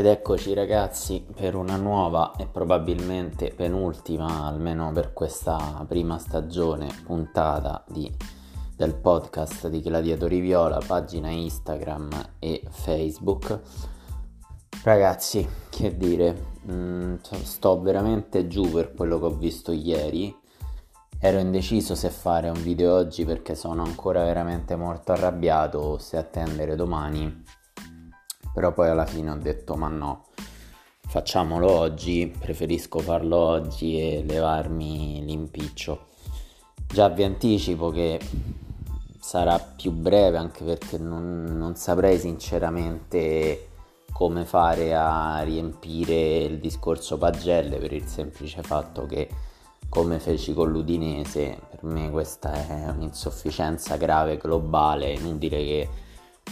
Ed eccoci ragazzi per una nuova e probabilmente penultima, almeno per questa prima stagione, puntata di, del podcast di Gladiatori Viola, pagina Instagram e Facebook. Ragazzi, che dire, mh, mm, sto veramente giù per quello che ho visto ieri. Ero indeciso se fare un video oggi perché sono ancora veramente molto arrabbiato o se attendere domani però poi alla fine ho detto ma no, facciamolo oggi, preferisco farlo oggi e levarmi l'impiccio. Già vi anticipo che sarà più breve anche perché non, non saprei sinceramente come fare a riempire il discorso pagelle per il semplice fatto che come feci con l'Udinese per me questa è un'insufficienza grave globale inutile che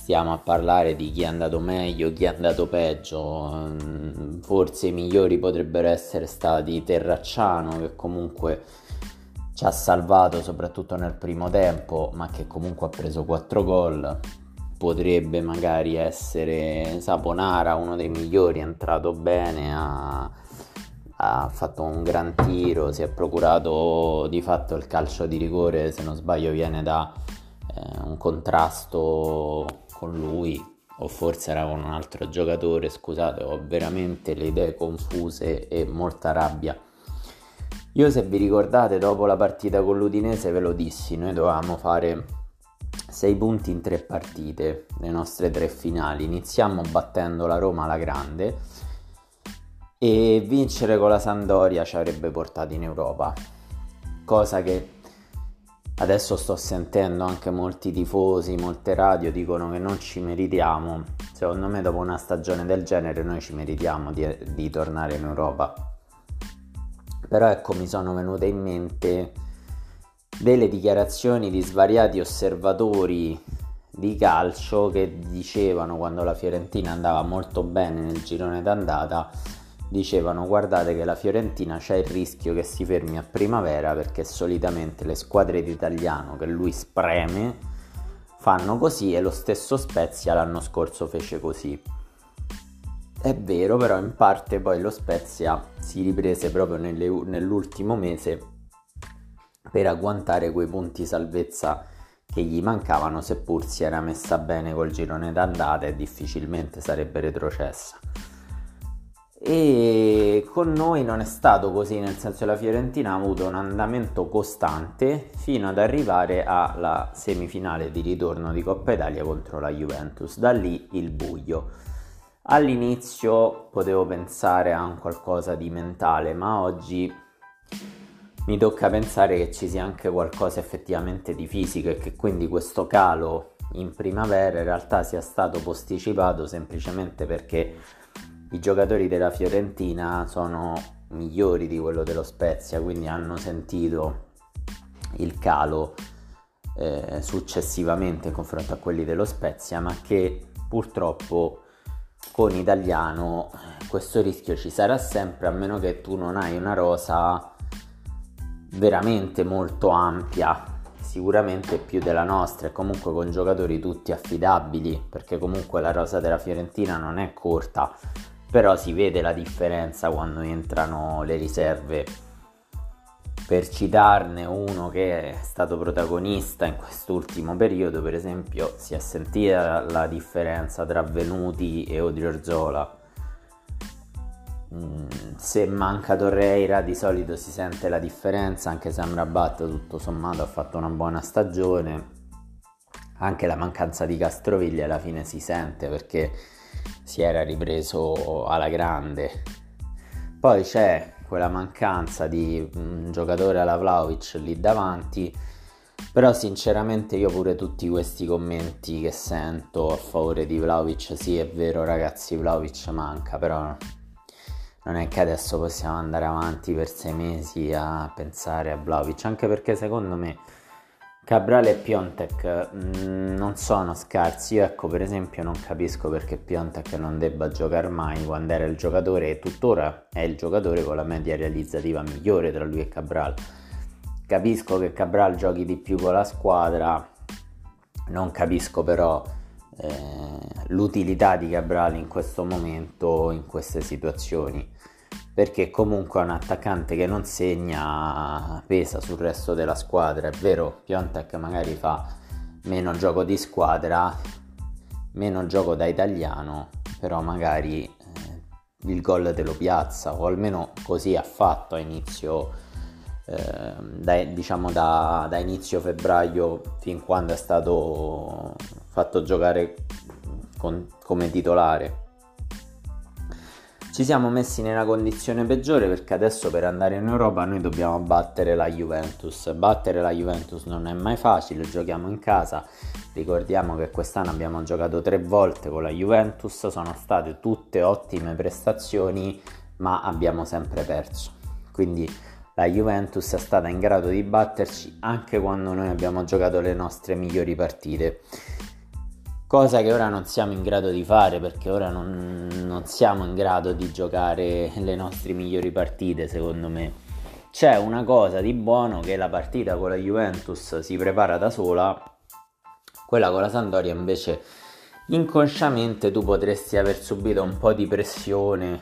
stiamo a parlare di chi è andato meglio, chi è andato peggio. Mm, forse i migliori potrebbero essere stati Terracciano, che comunque ci ha salvato soprattutto nel primo tempo, ma che comunque ha preso 4 gol. Potrebbe magari essere Saponara, uno dei migliori, è entrato bene, ha, ha fatto un gran tiro, si è procurato di fatto il calcio di rigore, se non sbaglio viene da eh, un contrasto con lui o forse era con un altro giocatore, scusate, ho veramente le idee confuse e molta rabbia. Io se vi ricordate dopo la partita con l'Udinese ve lo dissi, noi dovevamo fare 6 punti in 3 partite, le nostre tre finali. Iniziamo battendo la Roma alla grande e vincere con la Sandoria ci avrebbe portato in Europa, cosa che Adesso sto sentendo anche molti tifosi, molte radio dicono che non ci meritiamo. Secondo me dopo una stagione del genere noi ci meritiamo di, di tornare in Europa. Però ecco mi sono venute in mente delle dichiarazioni di svariati osservatori di calcio che dicevano quando la Fiorentina andava molto bene nel girone d'andata dicevano guardate che la Fiorentina c'è il rischio che si fermi a primavera perché solitamente le squadre d'italiano che lui spreme fanno così e lo stesso Spezia l'anno scorso fece così. È vero, però in parte poi lo Spezia si riprese proprio nelle, nell'ultimo mese per agguantare quei punti salvezza che gli mancavano, seppur si era messa bene col girone d'andata e difficilmente sarebbe retrocessa e con noi non è stato così, nel senso la Fiorentina ha avuto un andamento costante fino ad arrivare alla semifinale di ritorno di Coppa Italia contro la Juventus, da lì il buio. All'inizio potevo pensare a un qualcosa di mentale, ma oggi mi tocca pensare che ci sia anche qualcosa effettivamente di fisico e che quindi questo calo in primavera in realtà sia stato posticipato semplicemente perché i giocatori della Fiorentina sono migliori di quello dello Spezia, quindi hanno sentito il calo eh, successivamente in confronto a quelli dello Spezia, ma che purtroppo con Italiano eh, questo rischio ci sarà sempre a meno che tu non hai una rosa veramente molto ampia sicuramente più della nostra e comunque con giocatori tutti affidabili perché comunque la rosa della Fiorentina non è corta però si vede la differenza quando entrano le riserve. Per citarne uno che è stato protagonista in quest'ultimo periodo, per esempio, si è sentita la differenza tra Venuti e Odriozola. Mm, se manca Torreira di solito si sente la differenza, anche se Amrabat tutto sommato ha fatto una buona stagione. Anche la mancanza di Castroviglia alla fine si sente perché si era ripreso alla grande. Poi c'è quella mancanza di un giocatore alla Vlaovic lì davanti, però sinceramente io pure tutti questi commenti che sento a favore di Vlaovic, sì è vero ragazzi Vlaovic manca, però non è che adesso possiamo andare avanti per sei mesi a pensare a Vlaovic, anche perché secondo me Cabral e Piontek mm, non sono scarsi, io ecco per esempio non capisco perché Piontek non debba giocare mai quando era il giocatore e tuttora è il giocatore con la media realizzativa migliore tra lui e Cabral. Capisco che Cabral giochi di più con la squadra, non capisco però eh, l'utilità di Cabral in questo momento, in queste situazioni, perché comunque è un attaccante che non segna, pesa sul resto della squadra, è vero, Piontek magari fa meno gioco di squadra, meno gioco da italiano, però magari eh, il gol te lo piazza, o almeno così ha fatto a inizio eh, da, diciamo da, da, inizio febbraio fin quando è stato fatto giocare con, come titolare. Ci siamo messi nella condizione peggiore perché adesso per andare in Europa noi dobbiamo battere la Juventus. Battere la Juventus non è mai facile, giochiamo in casa. Ricordiamo che quest'anno abbiamo giocato tre volte con la Juventus, sono state tutte ottime prestazioni, ma abbiamo sempre perso. Quindi la Juventus è stata in grado di batterci anche quando noi abbiamo giocato le nostre migliori partite. Cosa che ora non siamo in grado di fare perché ora non, non siamo in grado di giocare le nostre migliori partite, secondo me. C'è una cosa di buono che la partita con la Juventus si prepara da sola, quella con la Sandoria invece inconsciamente tu potresti aver subito un po' di pressione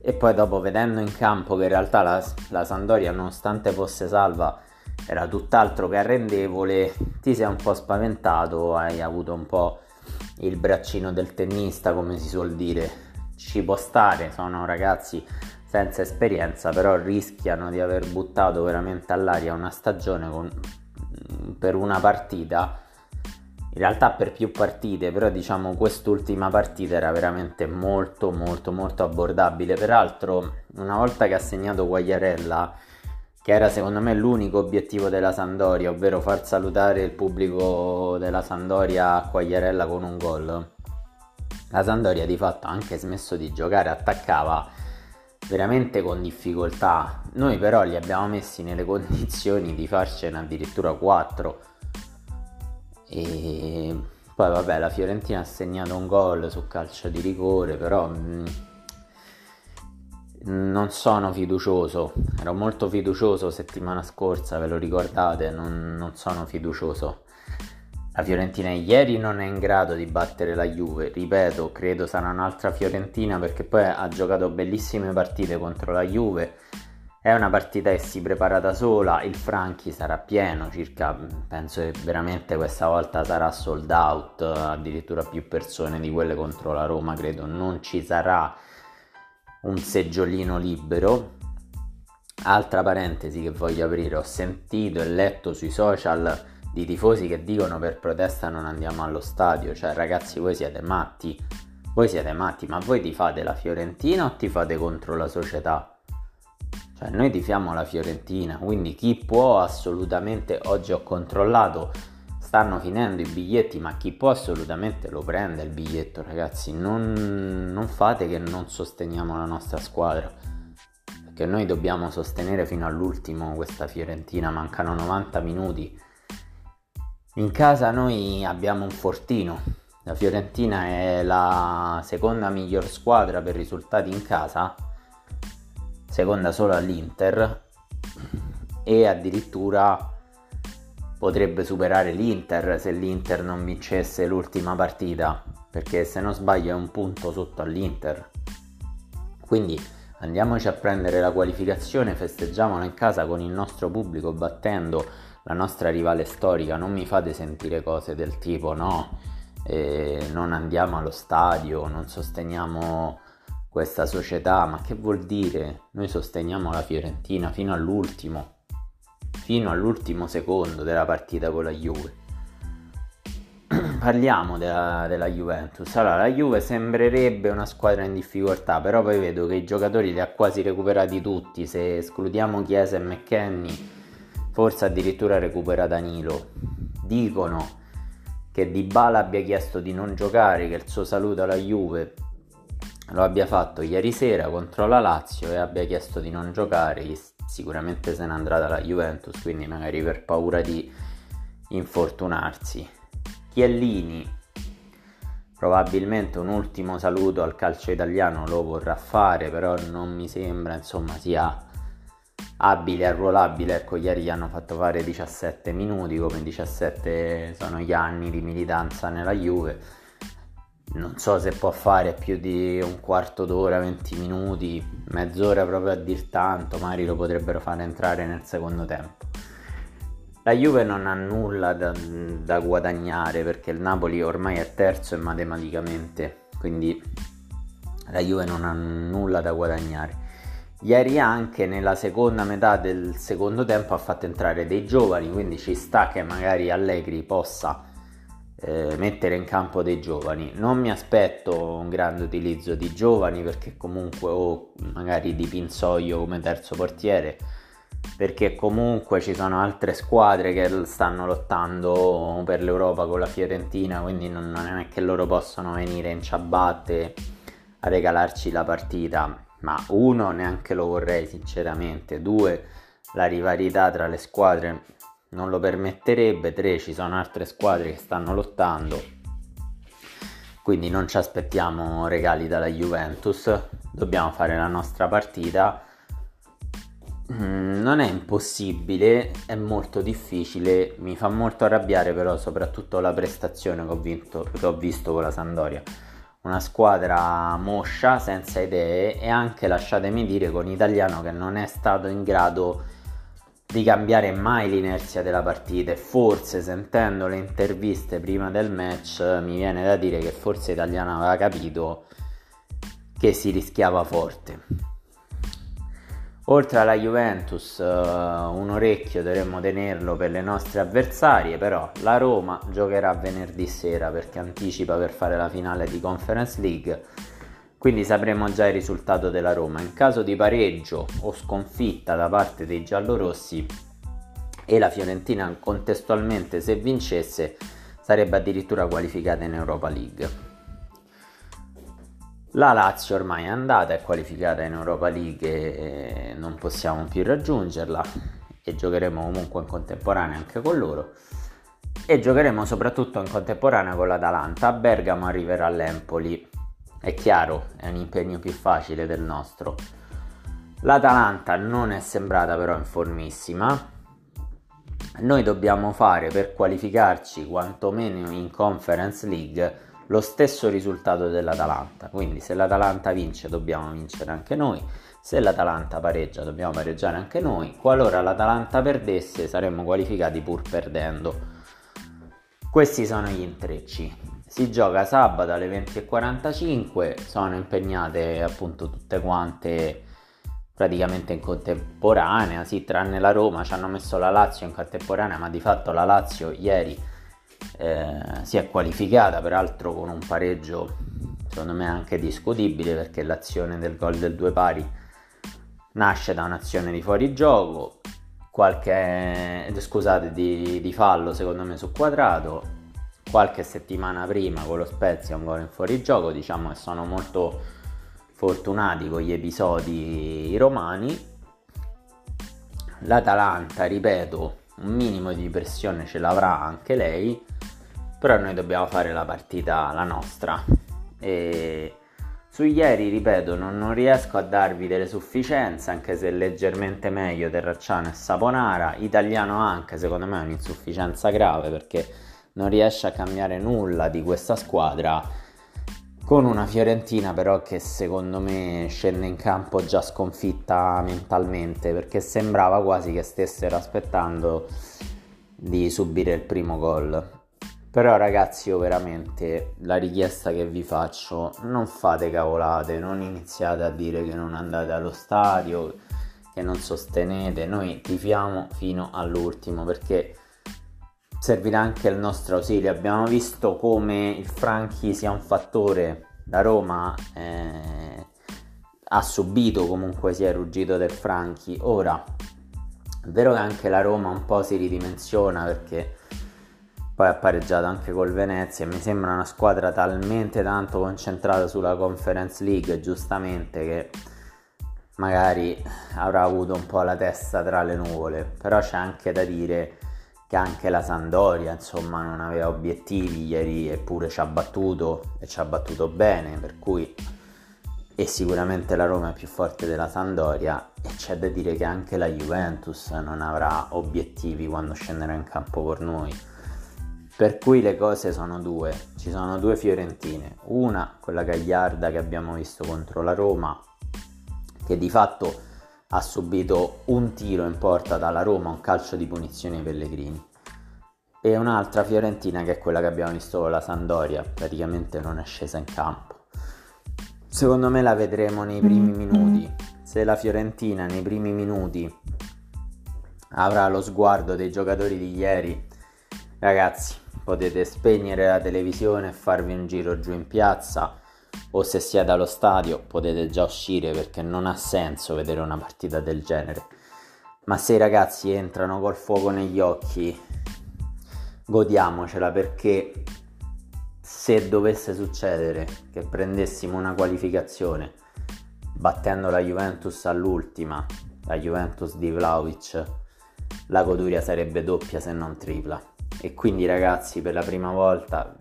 e poi dopo vedendo in campo che in realtà la, la Sandoria nonostante fosse salva era tutt'altro che arrendevole ti sei un po' spaventato hai avuto un po' il braccino del tennista come si suol dire ci può stare sono ragazzi senza esperienza però rischiano di aver buttato veramente all'aria una stagione con, per una partita in realtà per più partite, però diciamo quest'ultima partita era veramente molto molto molto abbordabile. Peraltro, una volta che ha segnato Guagliarella, che era secondo me l'unico obiettivo della Sandoria, ovvero far salutare il pubblico della Sandoria a Quagliarella con un gol, la Sandoria di fatto ha anche smesso di giocare, attaccava veramente con difficoltà. Noi però li abbiamo messi nelle condizioni di farcene addirittura 4 e poi vabbè la Fiorentina ha segnato un gol su calcio di rigore, però mh, mm, non sono fiducioso, ero molto fiducioso settimana scorsa, ve lo ricordate, non, non sono fiducioso. La Fiorentina ieri non è in grado di battere la Juve, ripeto, credo sarà un'altra Fiorentina perché poi ha giocato bellissime partite contro la Juve. È una partita che si prepara da sola, il Franchi sarà pieno, circa, penso che veramente questa volta sarà sold out, addirittura più persone di quelle contro la Roma, credo. Non ci sarà un seggiolino libero. Altra parentesi che voglio aprire, ho sentito e letto sui social di tifosi che dicono per protesta non andiamo allo stadio, cioè ragazzi voi siete matti, voi siete matti, ma voi ti fate la Fiorentina o ti fate contro la società? Cioè, noi tifiamo la Fiorentina, quindi chi può assolutamente, oggi ho controllato, stanno finendo i biglietti, ma chi può assolutamente lo prende il biglietto, ragazzi. Non, non fate che non sosteniamo la nostra squadra, perché noi dobbiamo sostenere fino all'ultimo questa Fiorentina, mancano 90 minuti. In casa noi abbiamo un fortino, la Fiorentina è la seconda miglior squadra per risultati in casa seconda solo all'Inter e addirittura potrebbe superare l'Inter se l'Inter non vincesse l'ultima partita perché se non sbaglio è un punto sotto all'Inter. Quindi andiamoci a prendere la qualificazione festeggiamola in casa con il nostro pubblico battendo la nostra rivale storica. Non mi fate sentire cose del tipo no eh, non andiamo allo stadio non sosteniamo questa società, ma che vuol dire? Noi sosteniamo la Fiorentina fino all'ultimo, fino all'ultimo secondo della partita con la Juve. Parliamo della, della, Juventus. Allora, la Juve sembrerebbe una squadra in difficoltà, però poi vedo che i giocatori li ha quasi recuperati tutti. Se escludiamo Chiesa e McKenny, forse addirittura recupera Danilo. Dicono che Dybala abbia chiesto di non giocare, che il suo saluto alla Juve lo abbia fatto ieri sera contro la Lazio e abbia chiesto di non giocare, sicuramente se ne andrà dalla Juventus, quindi magari per paura di infortunarsi. Chiellini, probabilmente un ultimo saluto al calcio italiano lo vorrà fare, però non mi sembra insomma sia abile, arruolabile. Ecco, ieri gli hanno fatto fare 17 minuti, come 17 sono gli anni di militanza nella Juve non so se può fare più di un quarto d'ora, 20 minuti, mezz'ora proprio a dir tanto, magari lo potrebbero fare entrare nel secondo tempo. La Juve non ha nulla da, da guadagnare perché il Napoli ormai è terzo e matematicamente, quindi la Juve non ha nulla da guadagnare. Ieri anche nella seconda metà del secondo tempo ha fatto entrare dei giovani, quindi ci sta che magari Allegri possa eh, mettere in campo dei giovani. Non mi aspetto un grande utilizzo di giovani perché comunque o magari di Pinzoio come terzo portiere perché comunque ci sono altre squadre che stanno lottando per l'Europa con la Fiorentina, quindi non, non è che loro possono venire in ciabatte a regalarci la partita. Ma uno, neanche lo vorrei sinceramente. Due, la rivalità tra le squadre non lo permetterebbe. 3 ci sono altre squadre che stanno lottando. Quindi non ci aspettiamo regali dalla Juventus, dobbiamo fare la nostra partita. Mm, non è impossibile, è molto difficile, mi fa molto arrabbiare però soprattutto la prestazione che ho, vinto, che ho visto con la Sandoria. Una squadra moscia, senza idee e anche, lasciatemi dire, con Italiano che non è stato in grado di cambiare mai l'inerzia della partita e forse sentendo le interviste prima del match mi viene da dire che forse Italiano aveva capito che si rischiava forte. Oltre alla Juventus uh, un orecchio dovremmo tenerlo per le nostre avversarie, però la Roma giocherà venerdì sera perché anticipa per fare la finale di Conference League quindi sapremo già il risultato della Roma. In caso di pareggio o sconfitta da parte dei giallorossi e la Fiorentina contestualmente se vincesse sarebbe addirittura qualificata in Europa League. La Lazio ormai è andata, è qualificata in Europa League e non possiamo più raggiungerla e giocheremo comunque in contemporanea anche con loro e giocheremo soprattutto in contemporanea con l'Atalanta. A Bergamo arriverà l'Empoli è chiaro, è un impegno più facile del nostro. L'Atalanta non è sembrata però in formissima. Noi dobbiamo fare per qualificarci quantomeno in Conference League lo stesso risultato dell'Atalanta. Quindi se l'Atalanta vince dobbiamo vincere anche noi. Se l'Atalanta pareggia dobbiamo pareggiare anche noi. Qualora l'Atalanta perdesse saremmo qualificati pur perdendo. Questi sono gli intrecci si gioca sabato alle 20.45 sono impegnate appunto tutte quante praticamente in contemporanea sì tranne la Roma ci hanno messo la Lazio in contemporanea ma di fatto la Lazio ieri eh, si è qualificata peraltro con un pareggio secondo me anche discutibile perché l'azione del gol del due pari nasce da un'azione di fuorigioco qualche scusate di, di fallo secondo me su quadrato qualche settimana prima con lo Spezia un gol in fuorigioco, diciamo che sono molto fortunati con gli episodi romani. L'Atalanta, ripeto, un minimo di pressione ce l'avrà anche lei, però noi dobbiamo fare la partita la nostra. E su ieri, ripeto, non, non, riesco a darvi delle sufficienze, anche se leggermente meglio Terracciano e Saponara. Italiano anche, secondo me è un'insufficienza grave perché non riesce a cambiare nulla di questa squadra con una Fiorentina però che secondo me scende in campo già sconfitta mentalmente perché sembrava quasi che stessero aspettando di subire il primo gol. Però ragazzi io veramente la richiesta che vi faccio non fate cavolate, non iniziate a dire che non andate allo stadio, che non sostenete, noi tifiamo fino all'ultimo perché servirà anche il nostro ausilio. Abbiamo visto come il Franchi sia un fattore da Roma. Eh, ha subito comunque sia il ruggito del Franchi. Ora, è vero che anche la Roma un po' si ridimensiona perché poi ha pareggiato anche col Venezia. Mi sembra una squadra talmente tanto concentrata sulla Conference League, giustamente, che magari avrà avuto un po' la testa tra le nuvole. Però c'è anche da dire che anche la Sandoria insomma non aveva obiettivi ieri eppure ci ha battuto e ci ha battuto bene per cui e sicuramente la Roma è più forte della Sandoria e c'è da dire che anche la Juventus non avrà obiettivi quando scenderà in campo con noi. Per cui le cose sono due, ci sono due Fiorentine, una quella gagliarda che abbiamo visto contro la Roma, che di fatto ha subito un tiro in porta dalla Roma, un calcio di punizione ai Pellegrini, e un'altra Fiorentina che è quella che abbiamo visto con la Sandoria, praticamente non è scesa in campo. Secondo me la vedremo nei primi mm-hmm. minuti. Se la Fiorentina nei primi minuti avrà lo sguardo dei giocatori di ieri, ragazzi, potete spegnere la televisione e farvi un giro giù in piazza o se siete allo stadio potete già uscire perché non ha senso vedere una partita del genere. Ma se i ragazzi entrano col fuoco negli occhi, godiamocela perché se dovesse succedere che prendessimo una qualificazione battendo la Juventus all'ultima, la Juventus di Vlaovic, la goduria sarebbe doppia se non tripla. E quindi ragazzi, per la prima volta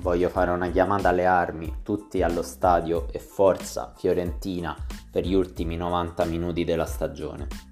voglio fare una chiamata alle armi, tutti allo stadio e forza Fiorentina per gli ultimi 90 minuti della stagione.